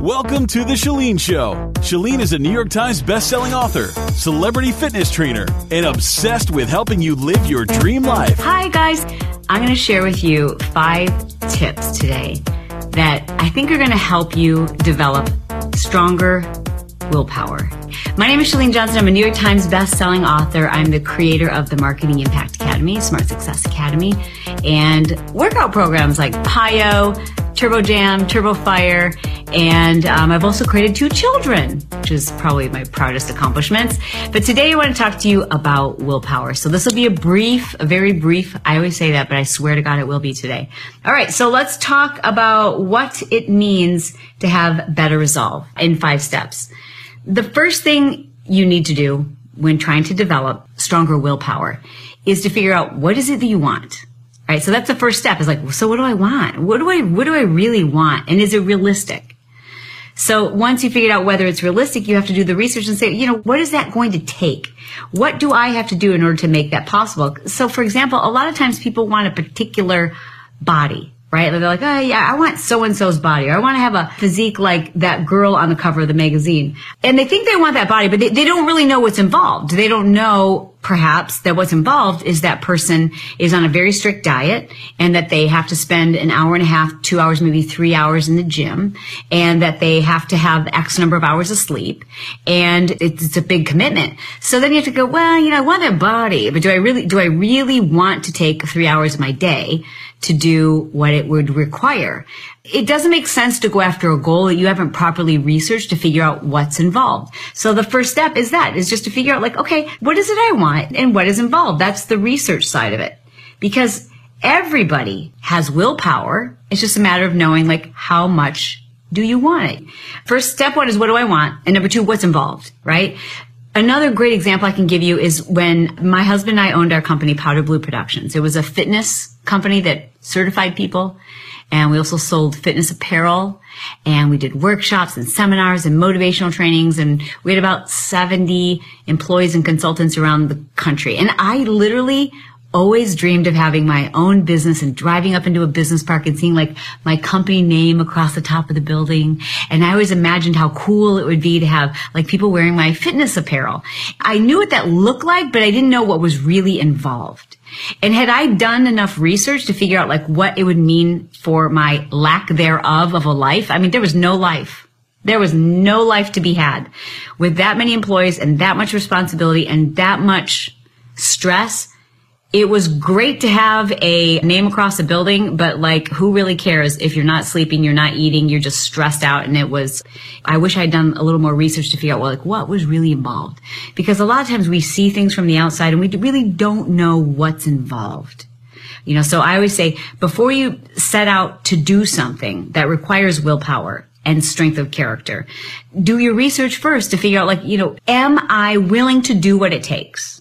Welcome to The Chalene Show. Chalene is a New York Times bestselling author, celebrity fitness trainer, and obsessed with helping you live your dream life. Hi, guys. I'm going to share with you five tips today that I think are going to help you develop stronger willpower. My name is Chalene Johnson. I'm a New York Times bestselling author. I'm the creator of the Marketing Impact Academy, Smart Success Academy, and workout programs like PiYo, Turbo Jam, Turbo Fire, and um, I've also created two children, which is probably my proudest accomplishments. But today I want to talk to you about willpower. So this will be a brief, a very brief, I always say that, but I swear to God it will be today. All right, so let's talk about what it means to have better resolve in five steps. The first thing you need to do when trying to develop stronger willpower is to figure out what is it that you want right? So that's the first step is like, so what do I want? What do I, what do I really want? And is it realistic? So once you figured out whether it's realistic, you have to do the research and say, you know, what is that going to take? What do I have to do in order to make that possible? So for example, a lot of times people want a particular body, right? They're like, oh yeah, I want so and so's body, or I want to have a physique like that girl on the cover of the magazine. And they think they want that body, but they, they don't really know what's involved. They don't know perhaps that what's involved is that person is on a very strict diet and that they have to spend an hour and a half, two hours, maybe three hours in the gym and that they have to have X number of hours of sleep and it's, it's a big commitment. So then you have to go, well, you know, I want their body, but do I really, do I really want to take three hours of my day to do what it would require? it doesn't make sense to go after a goal that you haven't properly researched to figure out what's involved. So the first step is that is just to figure out like, okay, what is it I want and what is involved? That's the research side of it. Because everybody has willpower. It's just a matter of knowing like how much do you want it? First step one is what do I want? And number two, what's involved, right? Another great example I can give you is when my husband and I owned our company, Powder Blue Productions. It was a fitness company that certified people and we also sold fitness apparel and we did workshops and seminars and motivational trainings. And we had about 70 employees and consultants around the country. And I literally always dreamed of having my own business and driving up into a business park and seeing like my company name across the top of the building. And I always imagined how cool it would be to have like people wearing my fitness apparel. I knew what that looked like, but I didn't know what was really involved. And had I done enough research to figure out like what it would mean for my lack thereof of a life? I mean, there was no life. There was no life to be had with that many employees and that much responsibility and that much stress it was great to have a name across the building, but like, who really cares if you're not sleeping, you're not eating, you're just stressed out. And it was, I wish I'd done a little more research to figure out, well, like, what was really involved? Because a lot of times we see things from the outside and we really don't know what's involved. You know, so I always say, before you set out to do something that requires willpower, and strength of character. Do your research first to figure out like, you know, am I willing to do what it takes?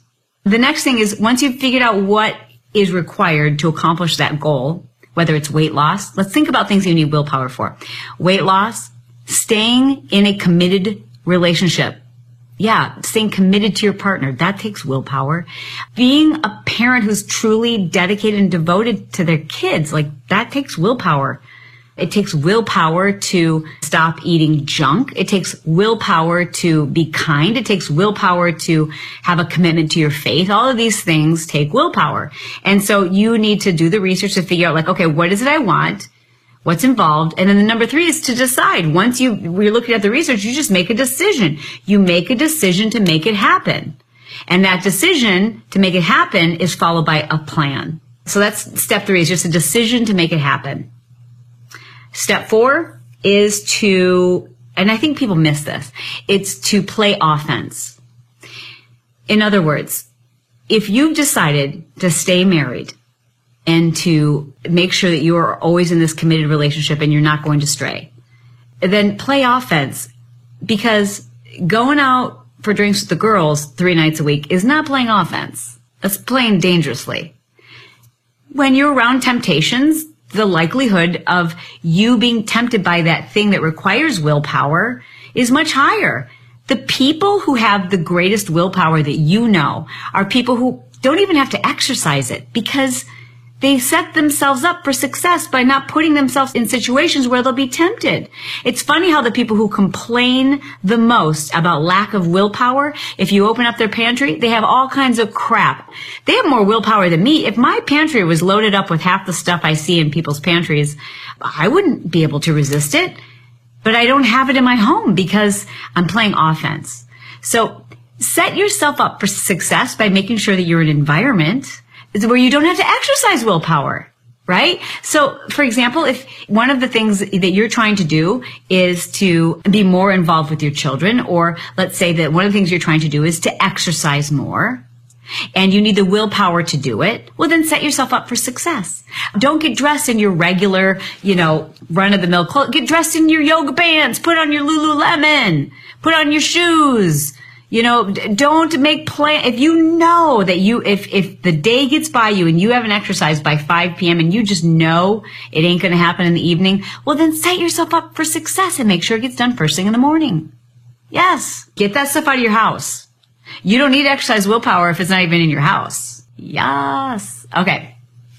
The next thing is once you've figured out what is required to accomplish that goal, whether it's weight loss, let's think about things you need willpower for. Weight loss, staying in a committed relationship. Yeah, staying committed to your partner. That takes willpower. Being a parent who's truly dedicated and devoted to their kids, like that takes willpower. It takes willpower to stop eating junk. It takes willpower to be kind. It takes willpower to have a commitment to your faith. All of these things take willpower. And so you need to do the research to figure out like, okay, what is it I want? What's involved? And then the number three is to decide. Once you, we're looking at the research, you just make a decision. You make a decision to make it happen. And that decision to make it happen is followed by a plan. So that's step three is just a decision to make it happen. Step four is to, and I think people miss this, it's to play offense. In other words, if you've decided to stay married and to make sure that you are always in this committed relationship and you're not going to stray, then play offense because going out for drinks with the girls three nights a week is not playing offense. That's playing dangerously. When you're around temptations, the likelihood of you being tempted by that thing that requires willpower is much higher. The people who have the greatest willpower that you know are people who don't even have to exercise it because they set themselves up for success by not putting themselves in situations where they'll be tempted. It's funny how the people who complain the most about lack of willpower, if you open up their pantry, they have all kinds of crap. They have more willpower than me. If my pantry was loaded up with half the stuff I see in people's pantries, I wouldn't be able to resist it. But I don't have it in my home because I'm playing offense. So set yourself up for success by making sure that you're in an environment where you don't have to exercise willpower. Right? So, for example, if one of the things that you're trying to do is to be more involved with your children, or let's say that one of the things you're trying to do is to exercise more, and you need the willpower to do it, well then set yourself up for success. Don't get dressed in your regular, you know, run of the mill clothes. Get dressed in your yoga pants, put on your Lululemon, put on your shoes, you know, don't make plan. If you know that you, if, if the day gets by you and you haven't exercised by 5 p.m. and you just know it ain't going to happen in the evening, well, then set yourself up for success and make sure it gets done first thing in the morning. Yes. Get that stuff out of your house. You don't need exercise willpower if it's not even in your house. Yes. Okay.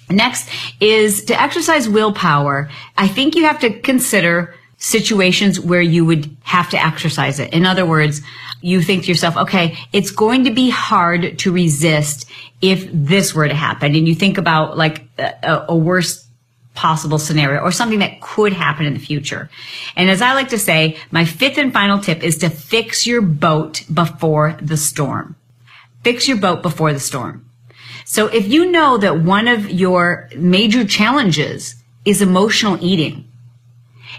Next is to exercise willpower. I think you have to consider situations where you would have to exercise it. In other words, you think to yourself, okay, it's going to be hard to resist if this were to happen. And you think about like a, a worst possible scenario or something that could happen in the future. And as I like to say, my fifth and final tip is to fix your boat before the storm. Fix your boat before the storm. So if you know that one of your major challenges is emotional eating,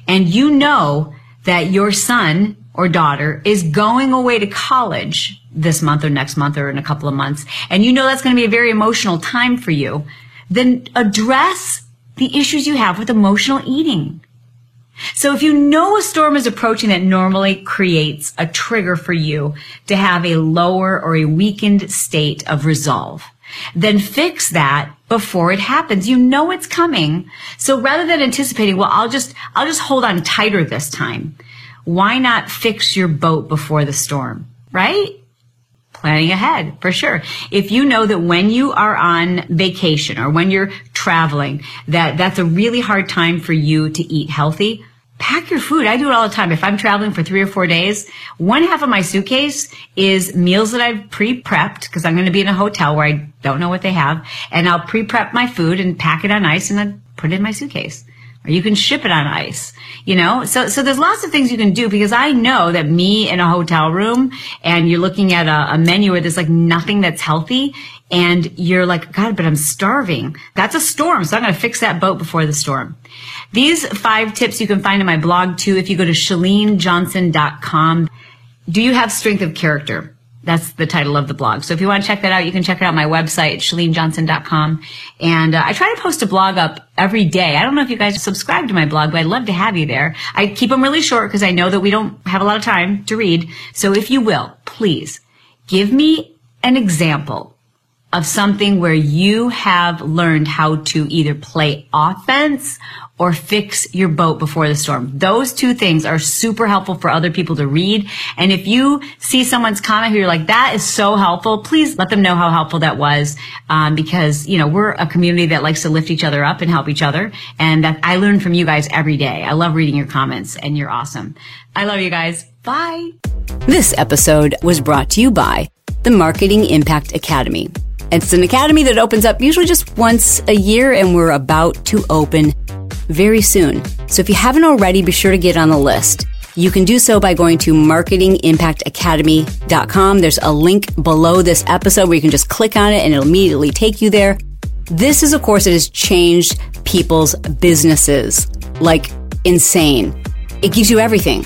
and you know that your son or daughter is going away to college this month or next month or in a couple of months, and you know that's going to be a very emotional time for you, then address the issues you have with emotional eating. So if you know a storm is approaching that normally creates a trigger for you to have a lower or a weakened state of resolve, then fix that before it happens. You know it's coming. So rather than anticipating, well, I'll just, I'll just hold on tighter this time. Why not fix your boat before the storm? Right? Planning ahead for sure. If you know that when you are on vacation or when you're traveling, that that's a really hard time for you to eat healthy, pack your food. I do it all the time. If I'm traveling for three or four days, one half of my suitcase is meals that I've pre-prepped because I'm going to be in a hotel where I don't know what they have. And I'll pre-prep my food and pack it on ice and then put it in my suitcase. Or you can ship it on ice, you know? So, so there's lots of things you can do because I know that me in a hotel room and you're looking at a, a menu where there's like nothing that's healthy and you're like, God, but I'm starving. That's a storm. So I'm going to fix that boat before the storm. These five tips you can find in my blog too. If you go to chalenejohnson.com, do you have strength of character? That's the title of the blog. So if you want to check that out, you can check it out my website, chalenejohnson.com. And uh, I try to post a blog up every day. I don't know if you guys subscribe to my blog, but I'd love to have you there. I keep them really short because I know that we don't have a lot of time to read. So if you will, please give me an example of something where you have learned how to either play offense or fix your boat before the storm. Those two things are super helpful for other people to read. And if you see someone's comment who you're like, that is so helpful, please let them know how helpful that was. Um, because, you know, we're a community that likes to lift each other up and help each other. And that I learn from you guys every day. I love reading your comments and you're awesome. I love you guys. Bye. This episode was brought to you by the Marketing Impact Academy. It's an academy that opens up usually just once a year, and we're about to open very soon. So if you haven't already, be sure to get on the list. You can do so by going to marketingimpactacademy.com. There's a link below this episode where you can just click on it and it'll immediately take you there. This is a course that has changed people's businesses like insane. It gives you everything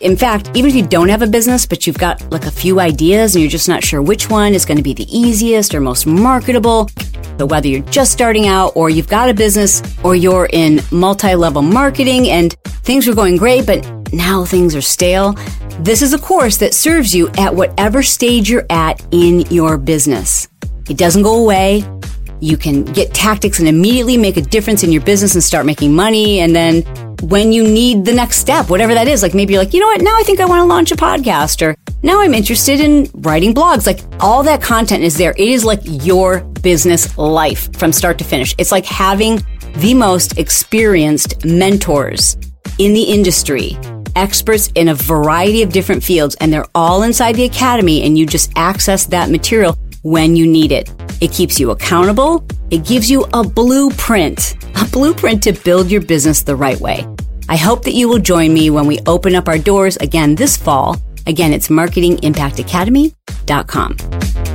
in fact, even if you don't have a business, but you've got like a few ideas and you're just not sure which one is going to be the easiest or most marketable, so whether you're just starting out or you've got a business or you're in multi-level marketing and things are going great, but now things are stale. This is a course that serves you at whatever stage you're at in your business. It doesn't go away. You can get tactics and immediately make a difference in your business and start making money. And then when you need the next step, whatever that is, like maybe you're like, you know what, now I think I want to launch a podcast or now I'm interested in writing blogs. Like all that content is there. It is like your business life from start to finish. It's like having the most experienced mentors in the industry, experts in a variety of different fields, and they're all inside the academy and you just access that material when you need it. It keeps you accountable. It gives you a blueprint, a blueprint to build your business the right way. I hope that you will join me when we open up our doors again this fall. Again, it's marketingimpactacademy.com.